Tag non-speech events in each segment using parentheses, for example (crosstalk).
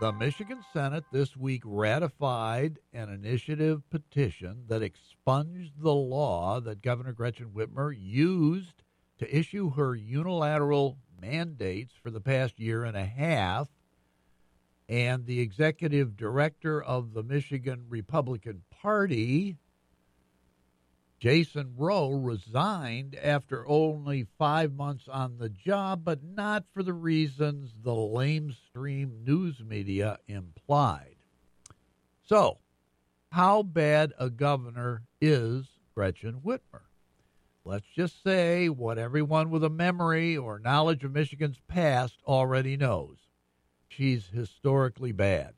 the Michigan Senate this week ratified an initiative petition that expunged the law that Governor Gretchen Whitmer used to issue her unilateral mandates for the past year and a half. And the executive director of the Michigan Republican Party, Jason Roe resigned after only five months on the job, but not for the reasons the lamestream news media implied. So, how bad a governor is Gretchen Whitmer? Let's just say what everyone with a memory or knowledge of Michigan's past already knows. She's historically bad.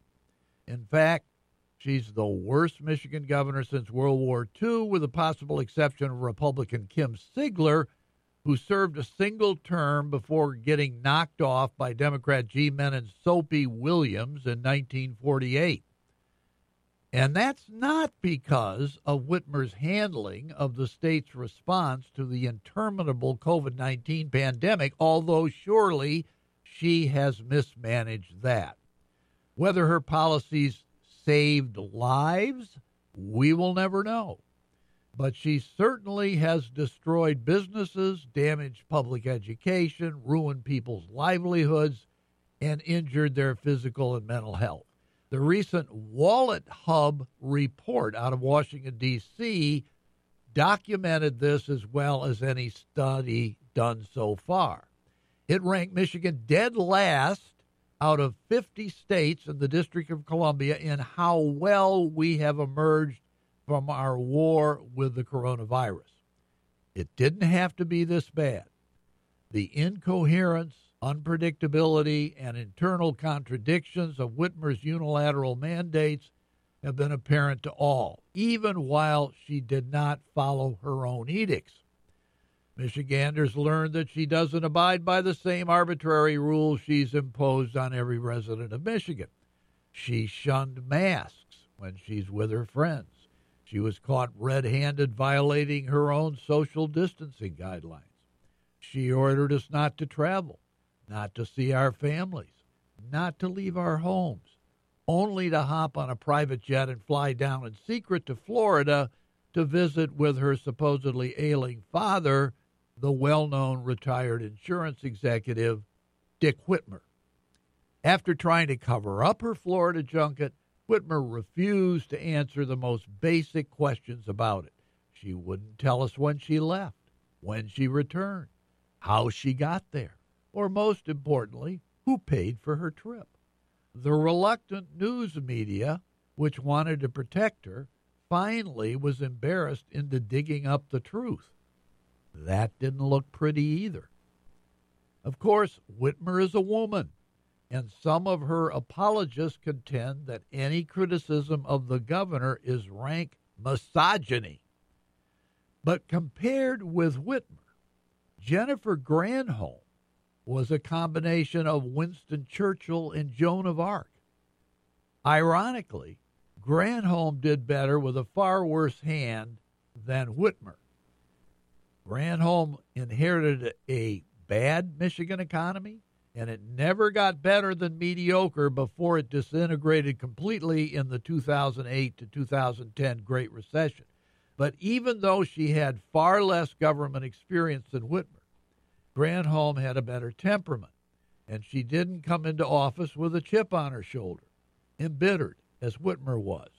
In fact, She's the worst Michigan governor since World War II, with the possible exception of Republican Kim Sigler, who served a single term before getting knocked off by Democrat G. Mennen Soapy Williams in 1948. And that's not because of Whitmer's handling of the state's response to the interminable COVID 19 pandemic, although surely she has mismanaged that. Whether her policies saved lives? We will never know. But she certainly has destroyed businesses, damaged public education, ruined people's livelihoods, and injured their physical and mental health. The recent WalletHub report out of Washington, D.C., documented this as well as any study done so far. It ranked Michigan dead last out of 50 states and the District of Columbia in how well we have emerged from our war with the coronavirus. It didn't have to be this bad. The incoherence, unpredictability, and internal contradictions of Whitmer's unilateral mandates have been apparent to all, even while she did not follow her own edicts. Michiganders learned that she doesn't abide by the same arbitrary rules she's imposed on every resident of Michigan. She shunned masks when she's with her friends. She was caught red handed violating her own social distancing guidelines. She ordered us not to travel, not to see our families, not to leave our homes, only to hop on a private jet and fly down in secret to Florida to visit with her supposedly ailing father the well known retired insurance executive, Dick Whitmer. After trying to cover up her Florida junket, Whitmer refused to answer the most basic questions about it. She wouldn't tell us when she left, when she returned, how she got there, or most importantly, who paid for her trip. The reluctant news media, which wanted to protect her, finally was embarrassed into digging up the truth. That didn't look pretty either. Of course, Whitmer is a woman, and some of her apologists contend that any criticism of the governor is rank misogyny. But compared with Whitmer, Jennifer Granholm was a combination of Winston Churchill and Joan of Arc. Ironically, Granholm did better with a far worse hand than Whitmer. Granholm inherited a bad Michigan economy, and it never got better than mediocre before it disintegrated completely in the 2008 to 2010 Great Recession. But even though she had far less government experience than Whitmer, Granholm had a better temperament, and she didn't come into office with a chip on her shoulder, embittered, as Whitmer was,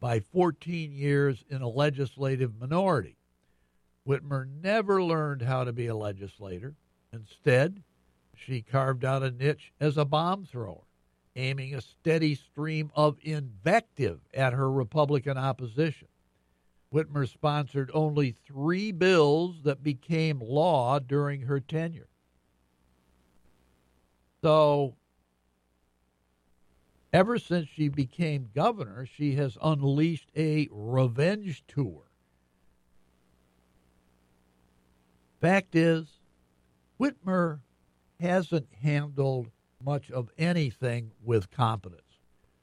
by 14 years in a legislative minority. Whitmer never learned how to be a legislator. Instead, she carved out a niche as a bomb thrower, aiming a steady stream of invective at her Republican opposition. Whitmer sponsored only three bills that became law during her tenure. So, ever since she became governor, she has unleashed a revenge tour Fact is, Whitmer hasn't handled much of anything with competence.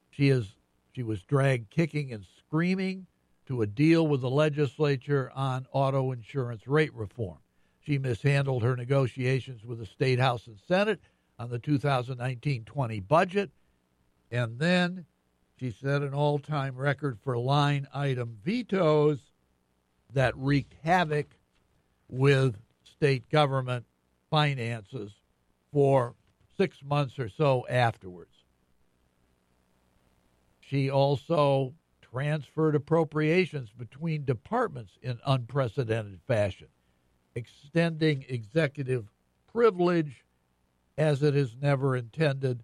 She is she was dragged kicking and screaming to a deal with the legislature on auto insurance rate reform. She mishandled her negotiations with the state house and senate on the 2019-20 budget and then she set an all-time record for line item vetoes that wreaked havoc with state government finances for six months or so afterwards. She also transferred appropriations between departments in unprecedented fashion, extending executive privilege as it is never intended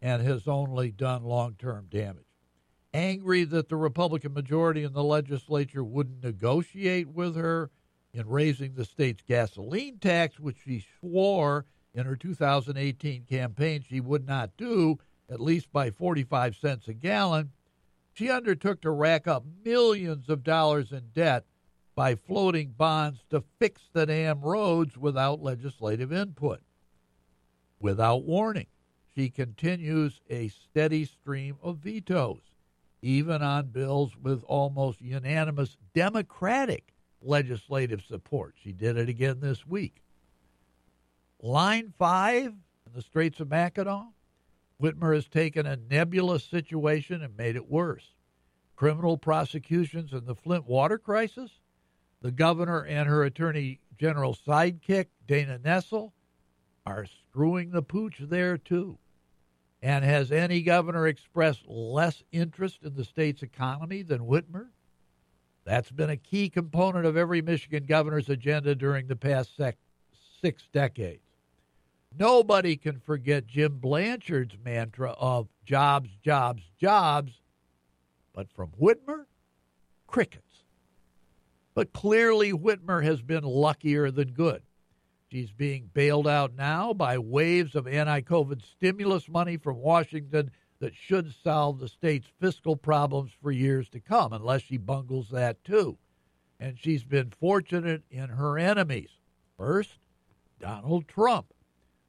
and has only done long term damage. Angry that the Republican majority in the legislature wouldn't negotiate with her in raising the state's gasoline tax, which she swore in her 2018 campaign she would not do, at least by 45 cents a gallon, she undertook to rack up millions of dollars in debt by floating bonds to fix the damn roads without legislative input. Without warning, she continues a steady stream of vetoes, even on bills with almost unanimous Democratic legislative support. She did it again this week. Line 5 in the Straits of Mackinac Whitmer has taken a nebulous situation and made it worse. Criminal prosecutions in the Flint water crisis, the governor and her attorney general sidekick, Dana Nessel, are screwing the pooch there too. And has any governor expressed less interest in the state's economy than Whitmer? That's been a key component of every Michigan governor's agenda during the past sec- six decades. Nobody can forget Jim Blanchard's mantra of jobs, jobs, jobs. But from Whitmer, crickets. But clearly, Whitmer has been luckier than good. She's being bailed out now by waves of anti COVID stimulus money from Washington that should solve the state's fiscal problems for years to come, unless she bungles that too. And she's been fortunate in her enemies. First, Donald Trump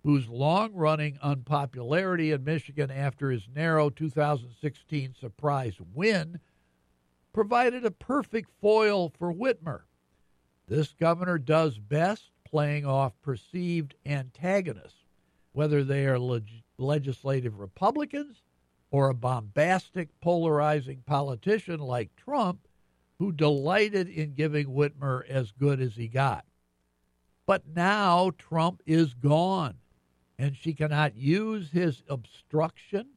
whose long running unpopularity in Michigan after his narrow 2016 surprise win provided a perfect foil for Whitmer. This governor does best playing off perceived antagonists, whether they are leg- legislative Republicans or a bombastic, polarizing politician like Trump, who delighted in giving Whitmer as good as he got. But now Trump is gone and she cannot use his obstruction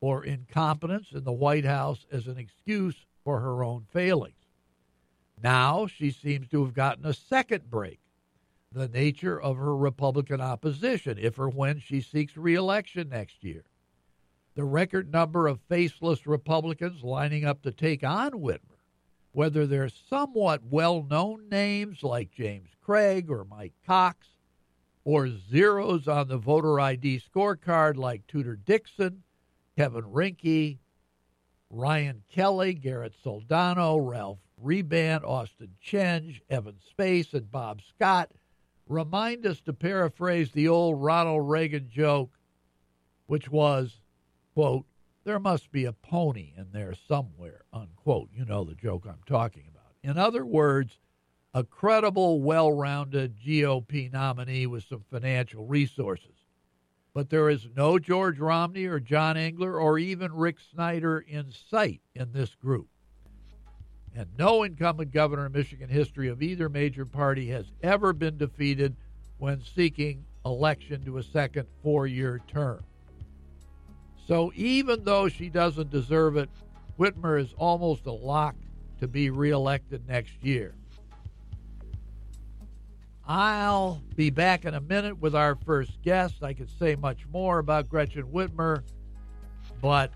or incompetence in the White House as an excuse for her own failings. Now she seems to have gotten a second break the nature of her Republican opposition if or when she seeks reelection next year. The record number of faceless Republicans lining up to take on Whitmer, whether they're somewhat well known names like James Craig or Mike Cox, or zeros on the voter ID scorecard like Tudor Dixon, Kevin Rinke, Ryan Kelley, Garrett Soldano, Ralph Rebandt, Austin Chenge, Evan Space, and Bob Scott. Remind us to paraphrase the old Ronald Reagan joke, which was, quote, there must be a pony in there somewhere, unquote. You know the joke I'm talking about. In other words, a credible, well rounded GOP nominee with some financial resources. But there is no George Romney or John Engler or even Rick Snyder in sight in this group. And no incumbent governor in Michigan history of either major party has ever been defeated when seeking election to a second four year term. So even though she doesn't deserve it, Whitmer is almost a lock to be reelected next year. I'll be back in a minute with our first guest. I could say much more about Gretchen Whitmer, but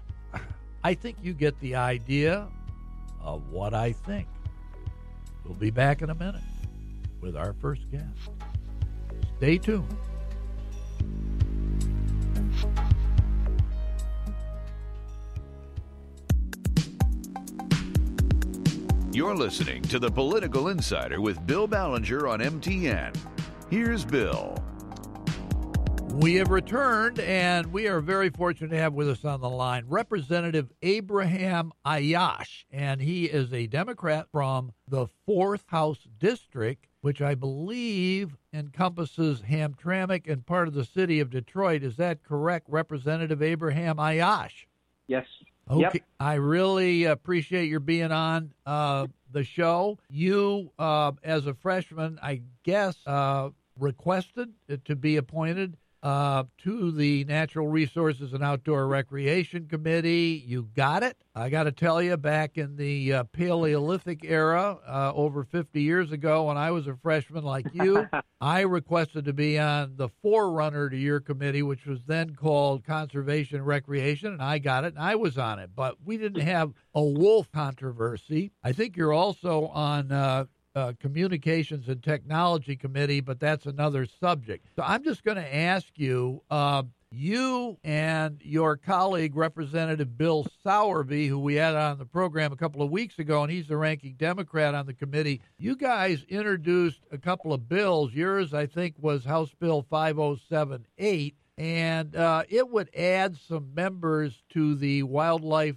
I think you get the idea of what I think. We'll be back in a minute with our first guest. Stay tuned. You're listening to the Political Insider with Bill Ballenger on MTN. Here's Bill. We have returned, and we are very fortunate to have with us on the line Representative Abraham Ayash, and he is a Democrat from the Fourth House District, which I believe encompasses Hamtramck and part of the city of Detroit. Is that correct, Representative Abraham Ayash? Yes. Okay. Yep. I really appreciate your being on uh, the show. You, uh, as a freshman, I guess, uh, requested to be appointed uh, to the Natural Resources and Outdoor Recreation Committee. You got it. I got to tell you, back in the uh, Paleolithic era, uh, over 50 years ago, when I was a freshman like you, (laughs) I requested to be on the forerunner to your committee, which was then called Conservation and Recreation, and I got it, and I was on it. But we didn't have a wolf controversy. I think you're also on uh, Communications and Technology Committee, but that's another subject. So I'm just going to ask you. Uh, you and your colleague, Representative Bill Sowerby, who we had on the program a couple of weeks ago, and he's the ranking Democrat on the committee, you guys introduced a couple of bills. Yours, I think, was House Bill 5078, and uh, it would add some members to the Wildlife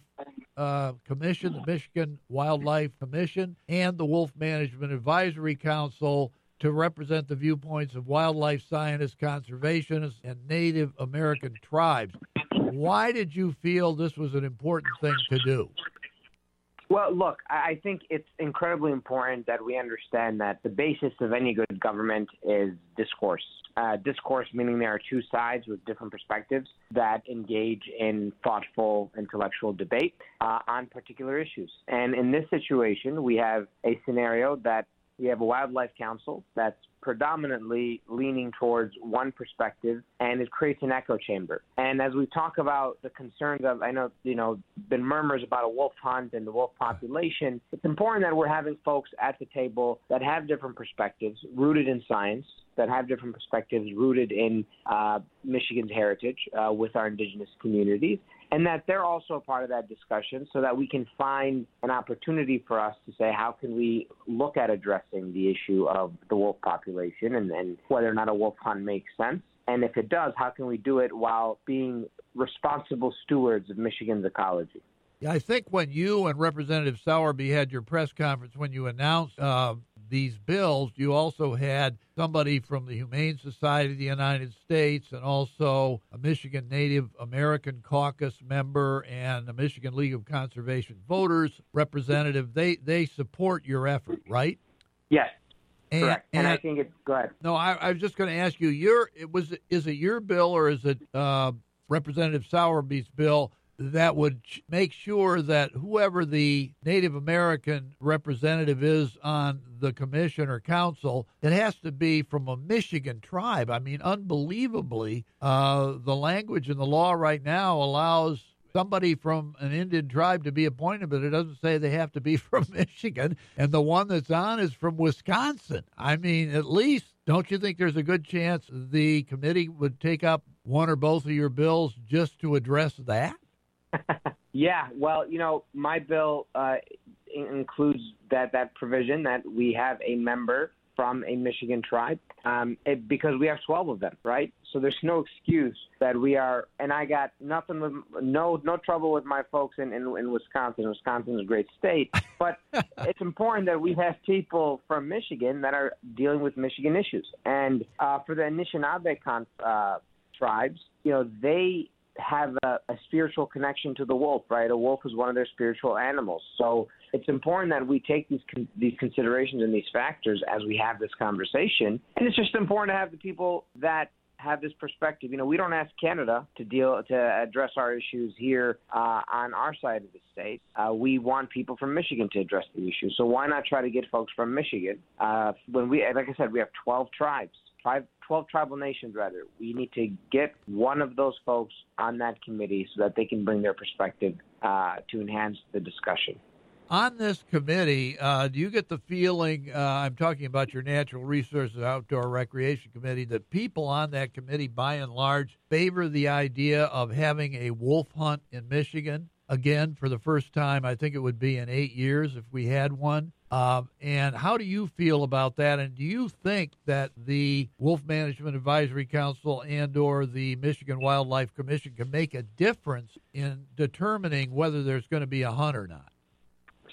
uh, Commission, the Michigan Wildlife Commission, and the Wolf Management Advisory Council to represent the viewpoints of wildlife scientists, conservationists, and Native American tribes. Why did you feel this was an important thing to do? Well, look, I think it's incredibly important that we understand that the basis of any good government is discourse. Uh, discourse meaning there are two sides with different perspectives that engage in thoughtful intellectual debate uh, on particular issues. And in this situation, we have a scenario that we have a wildlife council that's predominantly leaning towards one perspective and it creates an echo chamber. And as we talk about the concerns of, I know, you know, been murmurs about a wolf hunt and the wolf population, it's important that we're having folks at the table that have different perspectives rooted in science, that have different perspectives rooted in uh, Michigan's heritage uh, with our indigenous communities, and that they're also a part of that discussion so that we can find an opportunity for us to say how can we look at addressing the issue of the wolf population and, and whether or not a wolf hunt makes sense. And if it does, how can we do it while being responsible stewards of Michigan's ecology? Yeah, I think when you and Representative Sowerby had your press conference when you announced uh, these bills, you also had somebody from the Humane Society of the United States and also a Michigan Native American Caucus member and a Michigan League of Conservation Voters representative. They they support your effort, right? Yes. And, Correct. And, I think it's go ahead. No, I, I was just going to ask you. Your it was is it your bill or is it uh, Representative Sowerby's bill that would ch- make sure that whoever the Native American representative is on the commission or council, it has to be from a Michigan tribe. I mean, unbelievably, uh, the language in the law right now allows somebody from an Indian tribe to be appointed, but it doesn't say they have to be (laughs) from Michigan. And the one that's on is from Wisconsin. I mean, at least, don't you think there's a good chance the committee would take up one or both of your bills just to address that? (laughs) yeah, well, you know, my bill uh, includes that that provision that we have a member from a Michigan tribe um, it, because we have 12 of them, right? So there's no excuse that we are. And I got nothing with no no trouble with my folks in in, in Wisconsin. Wisconsin is a great state, (laughs) but it's important that we have people from Michigan that are dealing with Michigan issues. And uh, for the Anishinaabe con- uh, tribes, you know, they have a, a spiritual connection to the wolf, right? A wolf is one of their spiritual animals. So it's important that we take these con- these considerations and these factors as we have this conversation. And it's just important to have the people that have this perspective. You know, we don't ask Canada to deal to address our issues here uh, on our side of the state. Uh, we want people from Michigan to address the issue. So why not try to get folks from Michigan? Uh, when we, like I said, we have 12 tribes. Five, 12 tribal nations, rather. We need to get one of those folks on that committee so that they can bring their perspective uh, to enhance the discussion. On this committee, uh, do you get the feeling, uh, I'm talking about your Natural Resources Outdoor Recreation Committee, that people on that committee, by and large, favor the idea of having a wolf hunt in Michigan? again for the first time. I think it would be in eight years if we had one. Um, and how do you feel about that? And do you think that the Wolf Management Advisory Council and/or the Michigan Wildlife Commission can make a difference in determining whether there's going to be a hunt or not?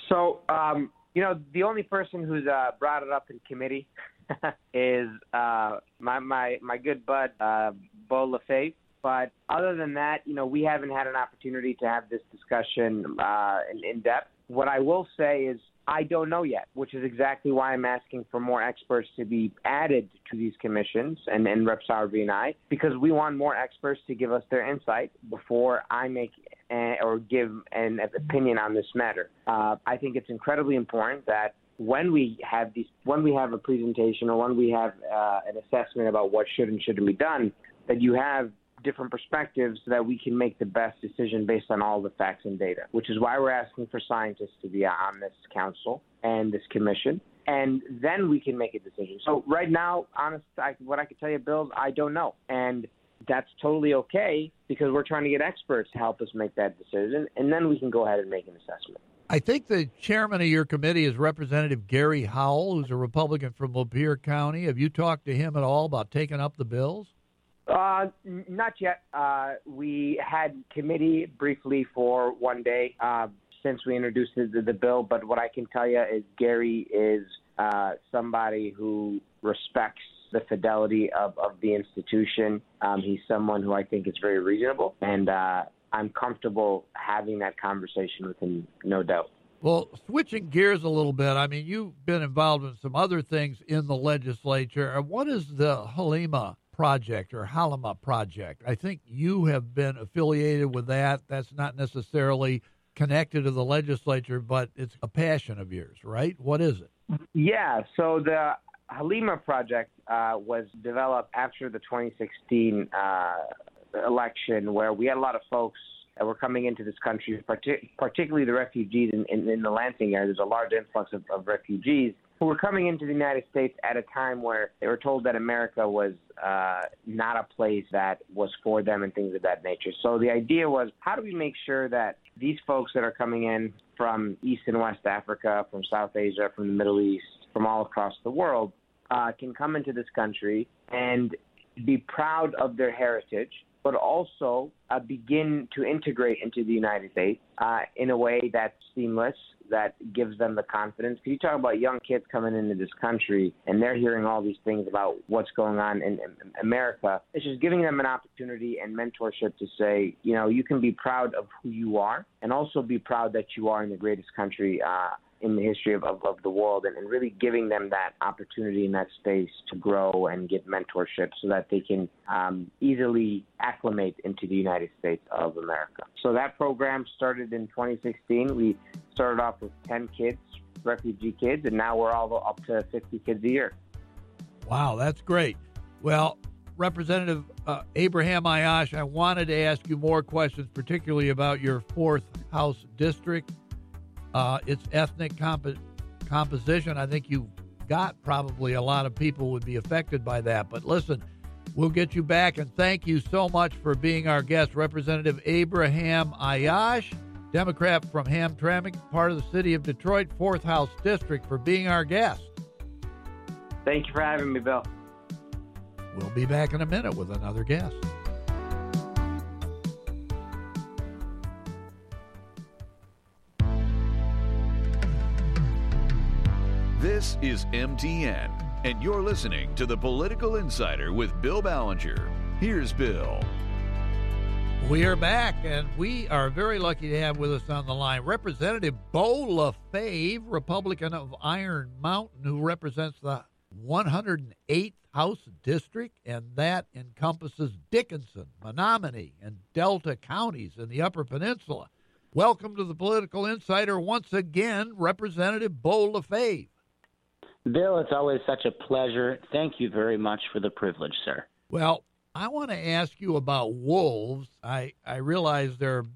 So, um, you know, the only person who's uh, brought it up in committee (laughs) is uh, my my my good bud uh, Beau LaFave. But other than that, you know, we haven't had an opportunity to have this discussion uh, in, in depth. What I will say is I don't know yet, which is exactly why I'm asking for more experts to be added to these commissions and, and Rep Sowerby and I, because we want more experts to give us their insight before I make uh, or give an opinion on this matter. Uh, I think it's incredibly important that when we have these, when we have a presentation or when we have uh, an assessment about what should and shouldn't be done, that you have different perspectives so that we can make the best decision based on all the facts and data, which is why we're asking for scientists to be on this council and this commission. And then we can make a decision. So right now, honest, I, what I can tell you, Bill, I don't know, and that's totally okay because we're trying to get experts to help us make that decision, and then we can go ahead and make an assessment. I think the chairman of your committee is Representative Gary Howell, who's a Republican from Lapeer County. Have you talked to him at all about taking up the bills? Uh, not yet. Uh, we had committee briefly for one day uh, since we introduced the, the, bill, but what I can tell you is Gary is uh, somebody who respects the fidelity of, of the institution. Um, he's someone who I think is very reasonable, and uh, I'm comfortable having that conversation with him, no doubt. Well, switching gears a little bit, I mean, you've been involved in some other things in the legislature. What is the Halima project or Halima project? I think you have been affiliated with that. That's not necessarily connected to the legislature, but it's a passion of yours, right? What is it? Yeah, so the Halima project uh, was developed after the 2016 uh, election, where we had a lot of folks that were coming into this country, partic- particularly the refugees in, in, in, the Lansing area. There's a large influx of, of, refugees who were coming into the United States at a time where they were told that America was uh, not a place that was for them and things of that nature. So the idea was, how do we make sure that these folks that are coming in from East and West Africa, from South Asia, from the Middle East, from all across the world, uh, can come into this country and be proud of their heritage but also uh, begin to integrate into the United States uh, in a way that's seamless, that gives them the confidence. Because you talk about young kids coming into this country and they're hearing all these things about what's going on in, in America. It's just giving them an opportunity and mentorship to say, you know, you can be proud of who you are and also be proud that you are in the greatest country uh, in the history of, of, of the world and, and, really giving them that opportunity in that space to grow and get mentorship so that they can um, easily acclimate into the United States of America. So that program started in 2016. We started off with 10 kids, refugee kids, and now we're all up to 50 kids a year. Wow, that's great. Well, Representative uh, Abraham Ayash, I wanted to ask you more questions, particularly about your fourth House district uh, its ethnic comp- composition. I think you've got probably a lot of people would be affected by that. But listen, we'll get you back, and thank you so much for being our guest, Representative Abraham Ayash, Democrat from Hamtramck, part of the city of Detroit, 4th House District, for being our guest. Thank you for having me, Bill. We'll be back in a minute with another guest. This is MTN, and you're listening to the Political Insider with Bill Ballenger. Here's Bill. We are back, and we are very lucky to have with us on the line Representative Beau LaFave, Republican of Iron Mountain, who represents the 108th House District, and that encompasses Dickinson, Menominee, and Delta counties in the Upper Peninsula. Welcome to the Political Insider once again, Representative Beau LaFave. Bill, it's always such a pleasure. Thank you very much for the privilege, sir. Well, I want to ask you about wolves. I, I realize there are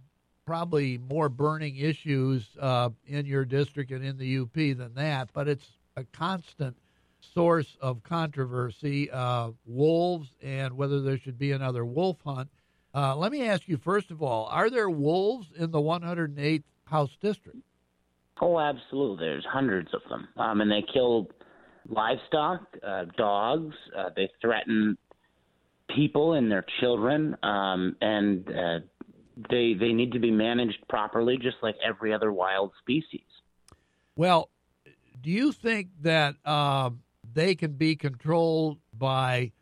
probably more burning issues uh, in your district and in the UP than that, but it's a constant source of controversy uh, wolves and whether there should be another wolf hunt. Uh, let me ask you first of all: Are there wolves in the 108th House District? Oh, absolutely. There's hundreds of them, um, and they kill livestock, uh, dogs. Uh, they threaten people and their children, um, and uh, they they need to be managed properly, just like every other wild species. Well, do you think that uh, they can be controlled by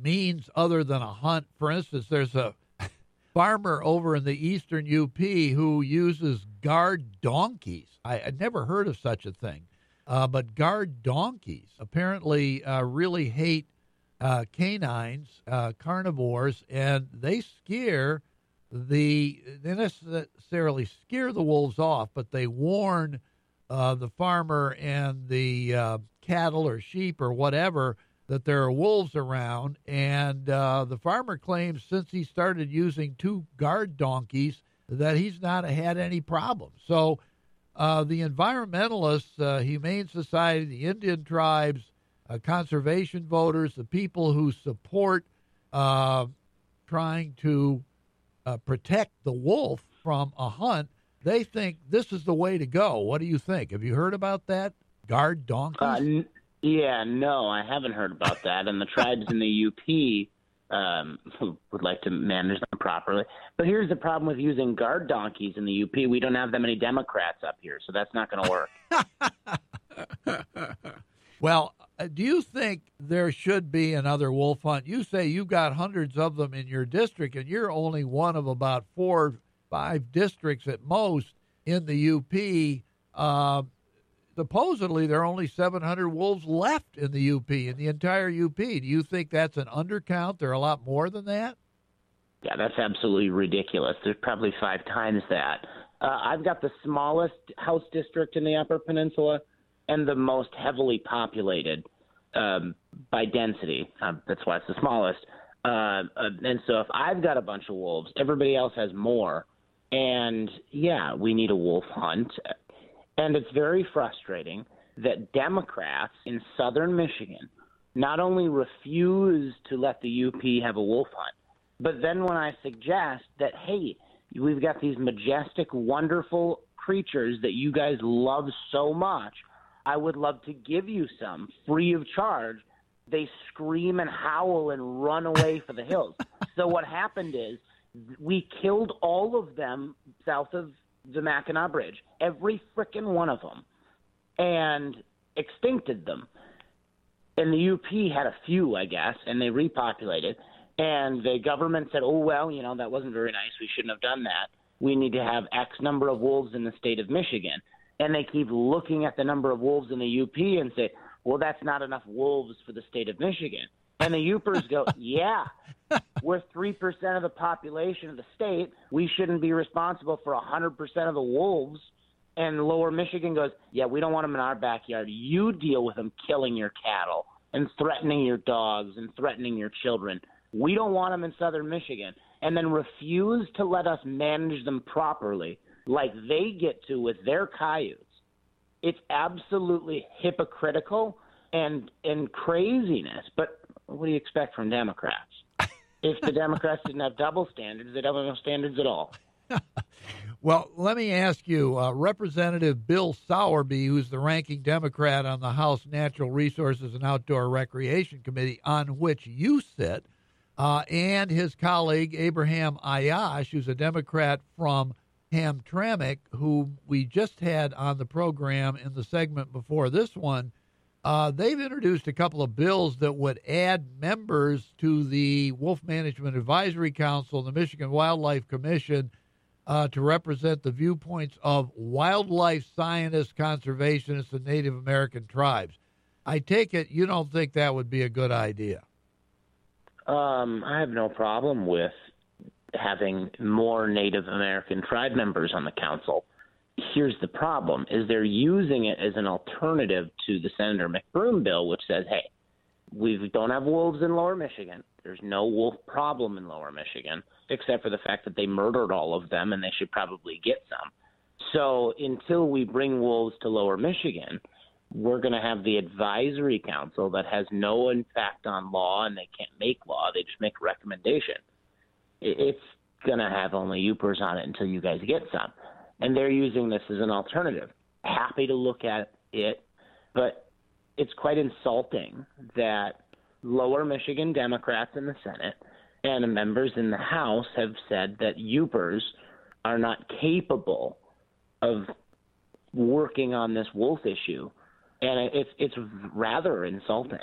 means other than a hunt? For instance, there's a (laughs) farmer over in the eastern UP who uses guard donkeys. I, would never heard of such a thing. Uh, but guard donkeys apparently uh, really hate uh, canines, uh, carnivores, and they scare the they necessarily scare the wolves off, but they warn uh, the farmer and the uh, cattle or sheep or whatever that there are wolves around. And the farmer claims since he started using two guard donkeys that he's not had any problems. So uh, the environmentalists, uh, Humane Society, the Indian tribes, uh, conservation voters, the people who support trying to protect the wolf from a hunt, they think this is the way to go. What do you think? Have you heard about that? Guard donkeys? Yeah, no, I haven't heard about that. And the tribes in the UP um, (laughs) would like to manage properly. But here's the problem with using guard donkeys in the UP: we don't have that many Democrats up here, so that's not going to work. (laughs) well, uh, do you think there should be another wolf hunt? You say you've got hundreds of them in your district, and you're only one of about four, five districts at most in the UP. Uh, supposedly there are only 700 wolves left in the UP, in the entire UP. Do you think that's an undercount? There are a lot more than that? Yeah, that's absolutely ridiculous. There's probably five times that. Uh, I've got the smallest House district in the Upper Peninsula and the most heavily populated um, by density. Uh, that's why it's the smallest. Uh, uh, and so if I've got a bunch of wolves, everybody else has more. And yeah, we need a wolf hunt. And it's very frustrating that Democrats in southern Michigan not only refuse to let the UP have a wolf hunt, but then when I suggest that, hey, we've got these majestic, wonderful creatures that you guys love so much, I would love to give you some free of charge. They scream and howl and run away for the hills. (laughs) so what happened is we killed all of them south of the Mackinac Bridge, every frickin' one of them, and extincted them. And the UP had a few, I guess, and they repopulated. And the government said, oh, well, you know, that wasn't very nice. We shouldn't have done that. We need to have X number of wolves in the state of Michigan. And they keep looking at the number of wolves in the UP and say, well, that's not enough wolves for the state of Michigan. And the Yoopers go, (laughs) yeah, we're 3% of the population of the state. We shouldn't be responsible for 100% of the wolves. And Lower Michigan goes, yeah, we don't want them in our backyard. You deal with them killing your cattle and threatening your dogs and threatening your children. We don't want them in Southern Michigan. And then refuse to let us manage them properly like they get to with their coyotes. It's absolutely hypocritical and and craziness. But what do you expect from Democrats? (laughs) if the Democrats didn't have double standards, they'd have no standards at all. (laughs) well, let me ask you, uh, Representative Bill Sowerby, who's the ranking Democrat on the House Natural Resources and Outdoor Recreation Committee, on which you sit, uh, and his colleague Abraham Ayash, who's a Democrat from Hamtramck, who we just had on the program in the segment before this one uh, they've introduced a couple of bills that would add members to the Wolf Management Advisory Council, the Michigan Wildlife Commission, uh, to represent the viewpoints of wildlife scientists, conservationists, and Native American tribes. I take it you don't think that would be a good idea. Um, I have no problem with having more Native American tribe members on the council here's the problem is they're using it as an alternative to the Senator McBroom bill, which says, hey, we don't have wolves in lower Michigan. There's no wolf problem in lower Michigan, except for the fact that they murdered all of them and they should probably get some. So until we bring wolves to lower Michigan, we're going to have the advisory council that has no impact on law and they can't make law. They just make recommendation. it's going to have only Yoopers on it until you guys get some. And they're using this as an alternative. Happy to look at it, but it's quite insulting that lower Michigan Democrats in the Senate and members in the House have said that Yoopers are not capable of working on this wolf issue, and it's it's rather insulting.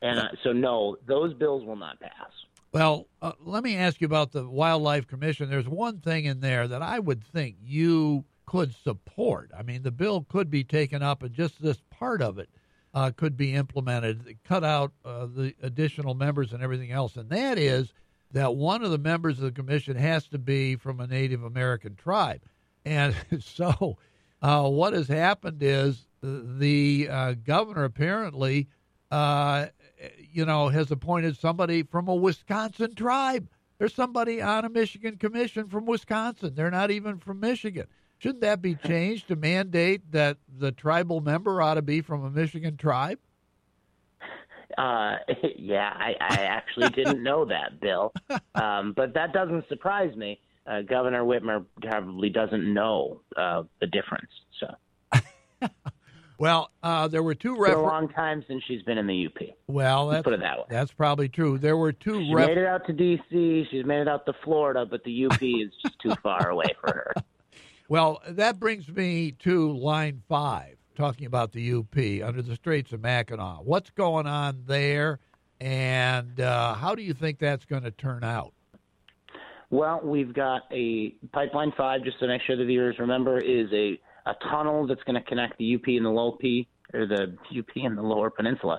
And uh, so, no, those bills will not pass. Well, uh, let me ask you about the Wildlife Commission. There's one thing in there that I would think you could support. I mean, the bill could be taken up, and just this part of it uh, could be implemented, cut out uh, the additional members and everything else, and that is that one of the members of the commission has to be from a Native American tribe. And (laughs) so, uh, what has happened is the uh, governor apparently uh, you know, has appointed somebody from a Wisconsin tribe. There's somebody on a Michigan commission from Wisconsin. They're not even from Michigan. Shouldn't that be (laughs) changed to mandate that the tribal member ought to be from a Michigan tribe? Uh, (laughs) yeah, I, I actually didn't know that, Bill. Um, but that doesn't surprise me. Uh, Governor Whitmer probably doesn't know uh, the difference. So. (laughs) Well, uh, there were two. Refer- a long time since she's been in the UP. Well, let's put it that way. That's probably true. There were two. She ref- made it out to D.C. She's made it out to Florida, but the UP (laughs) is just too far away for her. Well, that brings me to line five, talking about the UP under the Straits of Mackinac. What's going on there, and uh, how do you think that's going to turn out? Well, we've got a pipeline five, just to make sure the viewers remember, is a a tunnel that's going to connect the UP and the low P or the UP and the Lower Peninsula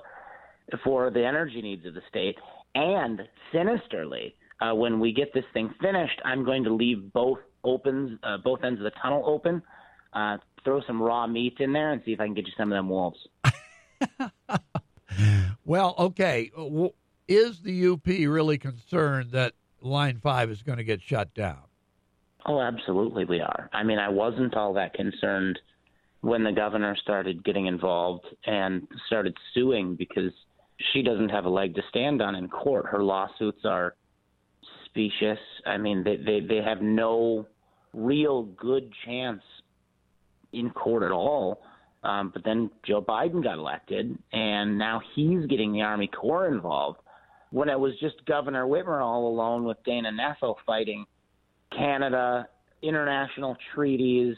for the energy needs of the state. And sinisterly, uh, when we get this thing finished, I'm going to leave both opens, uh, both ends of the tunnel open. Uh, throw some raw meat in there and see if I can get you some of them wolves. (laughs) well, okay. Is the UP really concerned that Line 5 is going to get shut down? Oh, absolutely, we are. I mean, I wasn't all that concerned when the governor started getting involved and started suing because she doesn't have a leg to stand on in court. Her lawsuits are specious. I mean, they they, they have no real good chance in court at all. Um, but then Joe Biden got elected, and now he's getting the Army Corps involved. When it was just Governor Whitmer all alone with Dana Nessel fighting Canada, international treaties,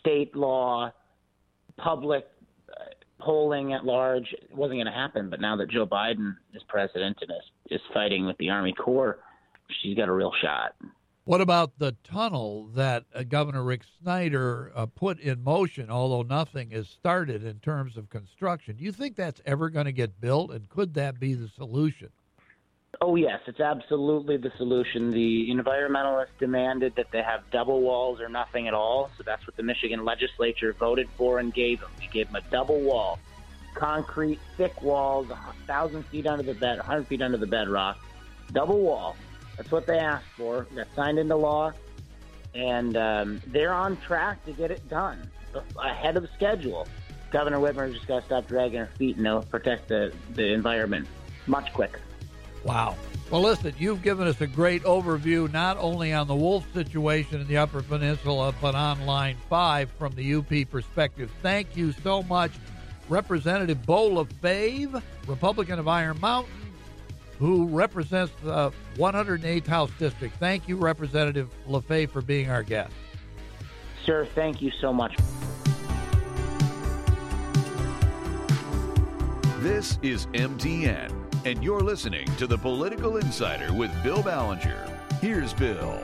state law, public uh, polling at large it wasn't going to happen. But now that Joe Biden is president and is, is fighting with the Army Corps, she's got a real shot. What about the tunnel that uh, Governor Rick Snyder uh, put in motion, although nothing is started in terms of construction? Do you think that's ever going to get built, and could that be the solution? Oh, yes, it's absolutely the solution. The environmentalists demanded that they have double walls or nothing at all. So that's what the Michigan legislature voted for and gave them. They gave them a double wall, concrete, thick walls, 1,000 feet under the bed, 100 feet under the bedrock, double wall. That's what they asked for. Got signed into law, and um, they're on track to get it done ahead of schedule. Governor Whitmer just got to stop dragging her feet and they'll protect the, the environment much quicker. Wow. Well, listen, you've given us a great overview not only on the wolf situation in the Upper Peninsula, but on Line 5 from the UP perspective. Thank you so much, Representative Beau LaFave, Republican of Iron Mountain, who represents the 108th House District. Thank you, Representative LaFave, for being our guest. Sir, thank you so much. This is MTN and you're listening to the Political Insider with Bill Ballenger. Here's Bill.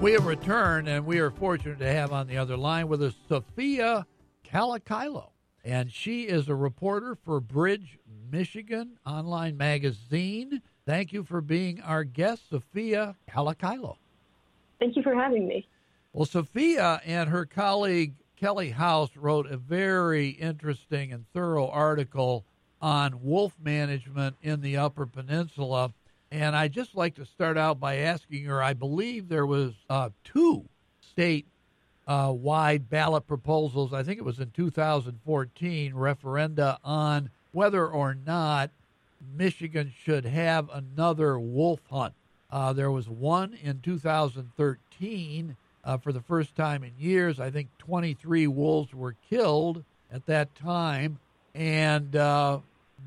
We have returned, and we are fortunate to have on the other line with us Sophia Kalakailo. And she is a reporter for Bridge, Michigan online magazine. Thank you for being our guest, Sophia Kalakailo. Thank you for having me. Well, Sophia and her colleague Kelly House wrote a very interesting and thorough article on wolf management in the Upper Peninsula. And I'd just like to start out by asking her I believe there was uh, two state uh, wide ballot proposals. I think it was in 2014 referenda on whether or not Michigan should have another wolf hunt. Uh, there was one in 2013 uh, for the first time in years. I think 23 wolves were killed at that time. And uh,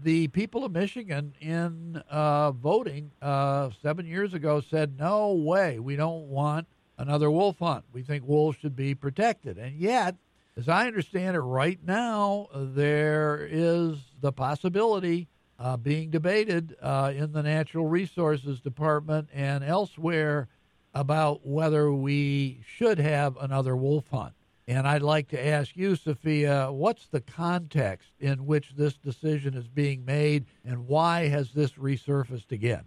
the people of Michigan, in uh, voting uh, seven years ago, said, no way, we don't want another wolf hunt. We think wolves should be protected. And yet, as I understand it right now, there is the possibility uh, being debated uh, in the Natural Resources Department and elsewhere about whether we should have another wolf hunt. And I'd like to ask you, Sophia, what's the context in which this decision is being made and why has this resurfaced again?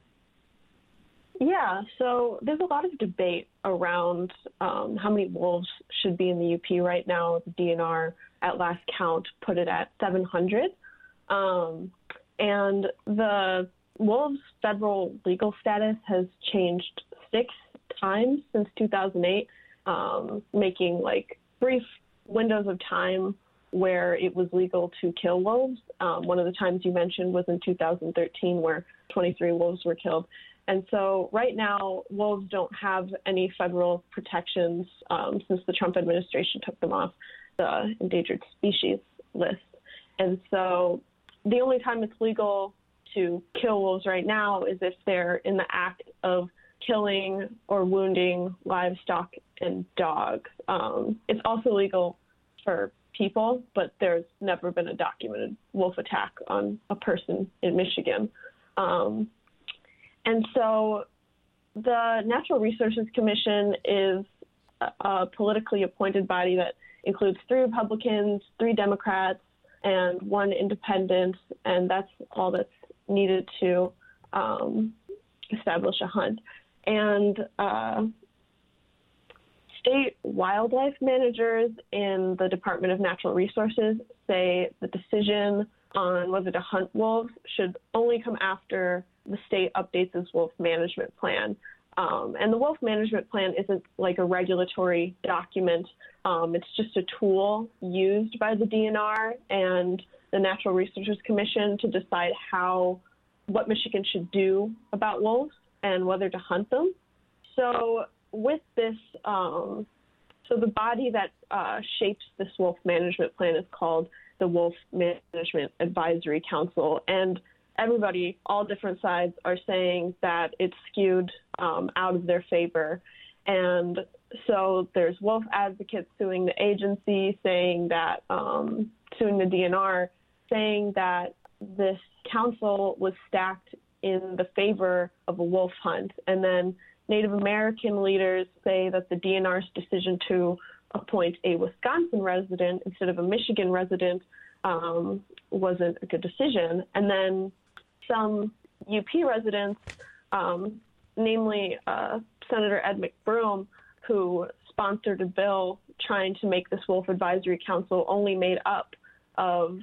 Yeah, so there's a lot of debate around um, how many wolves should be in the UP right now. The DNR, at last count, put it at 700. Um, and the wolves' federal legal status has changed six times since 2008, um, making like brief windows of time where it was legal to kill wolves. Um, one of the times you mentioned was in 2013, where 23 wolves were killed. And so, right now, wolves don't have any federal protections um, since the Trump administration took them off the endangered species list. And so, the only time it's legal to kill wolves right now is if they're in the act of killing or wounding livestock and dogs. Um, it's also legal for people, but there's never been a documented wolf attack on a person in Michigan. Um, and so the Natural Resources Commission is a, a politically appointed body that includes three Republicans, three Democrats, and one independent, and that's all that's needed to um, establish a hunt. And uh, state wildlife managers in the Department of Natural Resources say the decision on whether to hunt wolves should only come after the state updates its wolf management plan. Um, and the wolf management plan isn't like a regulatory document. Um, it's just a tool used by the DNR and the Natural Resources Commission to decide how what Michigan should do about wolves and whether to hunt them. So with this, um, so the body that uh, shapes this wolf management plan is called the Wolf Management Advisory Council, and everybody, all different sides, are saying that it's skewed um, out of their favor. And so there's wolf advocates suing the agency, saying that, um, suing the DNR, saying that this council was stacked in the favor of a wolf hunt. And then Native American leaders say that the DNR's decision to appoint a Wisconsin resident instead of a Michigan resident um, wasn't a good decision. And then some UP residents, um, namely uh, Senator Ed McBroom, who sponsored a bill trying to make this Wolf Advisory Council only made up of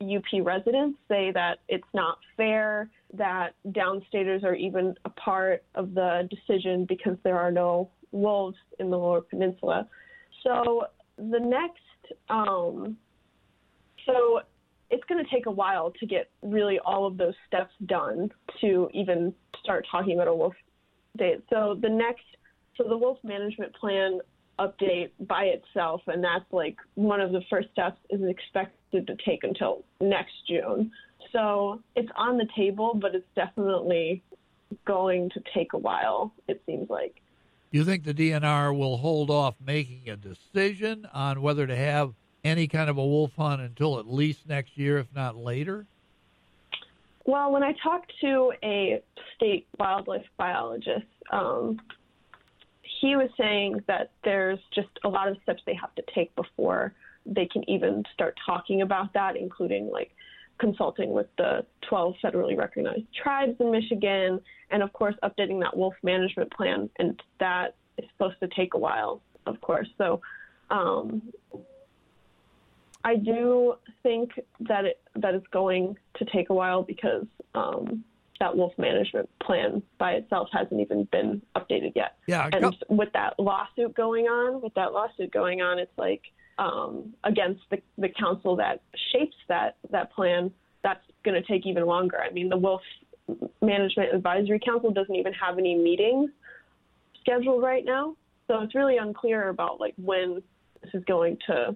UP residents, say that it's not fair that downstaters are even a part of the decision because there are no wolves in the Lower Peninsula. So the next, um, so it's going to take a while to get really all of those steps done to even start talking about a wolf date. So the next, so the wolf management plan update by itself, and that's like one of the first steps, is expected to take until next June. So it's on the table, but it's definitely going to take a while, it seems like. You think the DNR will hold off making a decision on whether to have any kind of a wolf hunt until at least next year, if not later? Well, when I talked to a state wildlife biologist, um, he was saying that there's just a lot of steps they have to take before they can even start talking about that, including like consulting with the 12 federally recognized tribes in Michigan, and of course, updating that wolf management plan. And that is supposed to take a while, of course. So um, I do think that it that it's going to take a while because um, that wolf management plan by itself hasn't even been updated yet. Yeah, and with that lawsuit going on, with that lawsuit going on, it's like um, against the the council that shapes that that plan. That's going to take even longer. I mean, the wolf Management Advisory Council doesn't even have any meetings scheduled right now. So it's really unclear about like when this is going to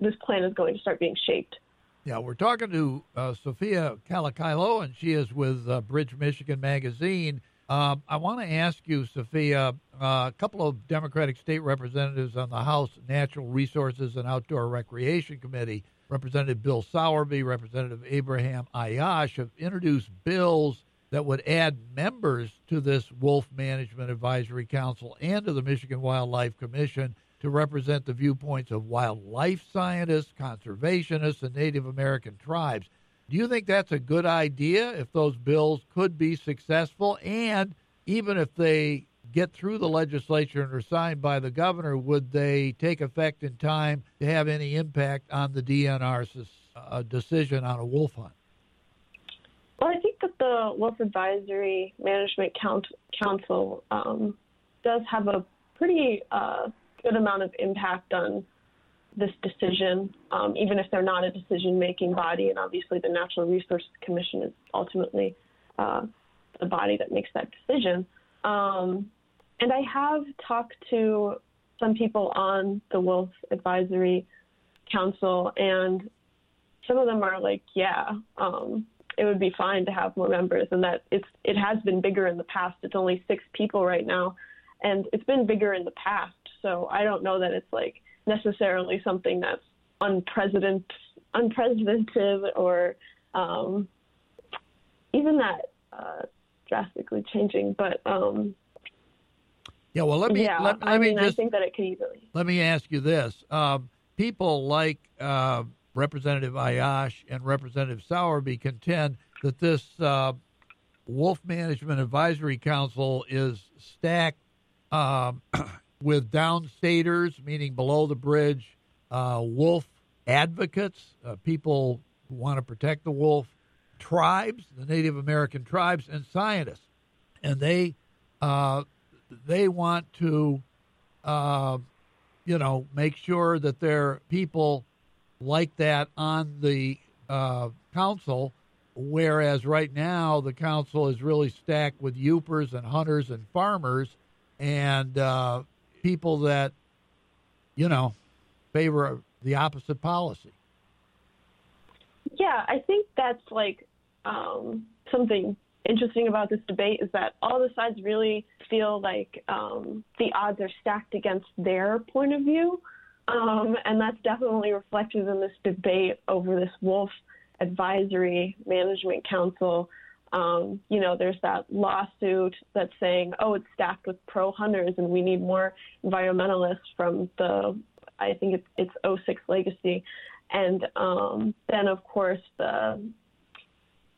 this plan is going to start being shaped. Yeah, we're talking to uh, Sophia Kalakailo, and she is with uh, Bridge Michigan Magazine. Um, I want to ask you, Sophia, uh, a couple of Democratic state representatives on the House Natural Resources and Outdoor Recreation Committee, Representative Bill Sowerby, Representative Abraham Aiyash, have introduced bills that would add members to this Wolf Management Advisory Council and to the Michigan Wildlife Commission to represent the viewpoints of wildlife scientists, conservationists, and Native American tribes. Do you think that's a good idea if those bills could be successful? And even if they get through the legislature and are signed by the governor, would they take effect in time to have any impact on the DNR's uh, decision on a wolf hunt? Well, I think that the Wolf Advisory Management Council um, does have a pretty uh, good amount of impact on this decision, um, even if they're not a decision making body. And obviously, the Natural Resources Commission is ultimately uh, the body that makes that decision. Um, and I have talked to some people on the Wolf Advisory Council, and some of them are like, yeah, um, it would be fine to have more members, and that it's it has been bigger in the past. It's only six people right now, and it's been bigger in the past. So I don't know that it's like necessarily something that's unprecedented, unprecedented, or um, even that uh, drastically changing. But um, yeah, well, let me yeah, let, let I me mean, just I think that it could easily. let me ask you this: um, people like uh, Representative Aiyash and Representative Sowerby contend that this uh, Wolf Management Advisory Council is stacked um, (clears throat) with downstaters, meaning below the bridge, uh, wolf advocates, uh, people who want to protect the wolf, tribes, the Native American tribes, and scientists, and they uh, they want to, uh, you know, make sure that there are people like that on the uh, council. Whereas right now the council is really stacked with Yoopers and hunters and farmers, and uh, people that, you know, favor the opposite policy. Yeah, I think that's like um, something interesting about this debate is that all the sides really feel like um, the odds are stacked against their point of view. Um, and that's definitely reflected in this debate over this Wolf Advisory Management Council um, you know, there's that lawsuit that's saying, oh, it's stacked with pro hunters and we need more environmentalists from the, I think it's, it's 06 legacy. And um, then, of course, the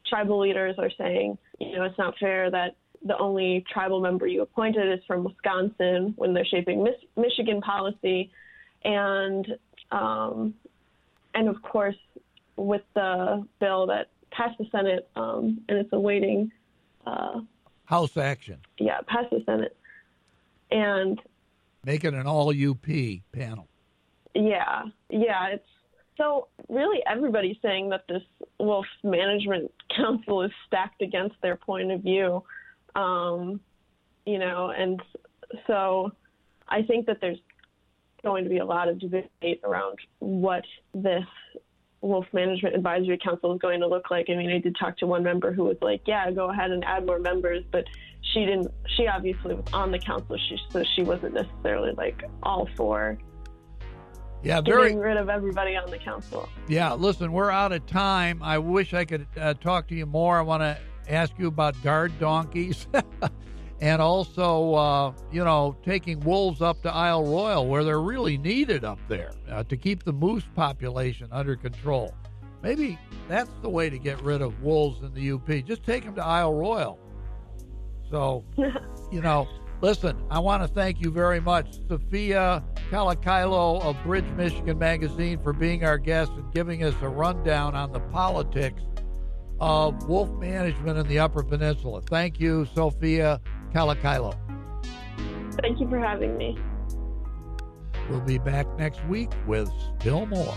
tribal leaders are saying, you know, it's not fair that the only tribal member you appointed is from Wisconsin when they're shaping Michigan policy. And, um, and of course, with the bill that passed the Senate, um, and it's awaiting uh, House action. Yeah, passed the Senate, and make it an all UP panel. Yeah, yeah, it's so really everybody's saying that this Wolf Management (laughs) Council is stacked against their point of view, um, you know, and so I think that there's going to be a lot of debate around what this Wolf Management Advisory Council is going to look like. I mean, I did talk to one member who was like, "Yeah, go ahead and add more members," but she didn't. She obviously was on the council, she, so she wasn't necessarily like all for. Yeah, very, getting rid of everybody on the council. Yeah, listen, we're out of time. I wish I could uh, talk to you more. I want to ask you about guard donkeys. (laughs) and also, uh, you know, taking wolves up to Isle Royale where they're really needed up there uh, to keep the moose population under control. Maybe that's the way to get rid of wolves in the UP. Just take them to Isle Royale. So, (laughs) you know, listen, I want to thank you very much, Sophia Kalakailo of Bridge Michigan Magazine, for being our guest and giving us a rundown on the politics of wolf management in the Upper Peninsula. Thank you, Sophia Kalakailo. Thank you for having me. We'll be back next week with still more.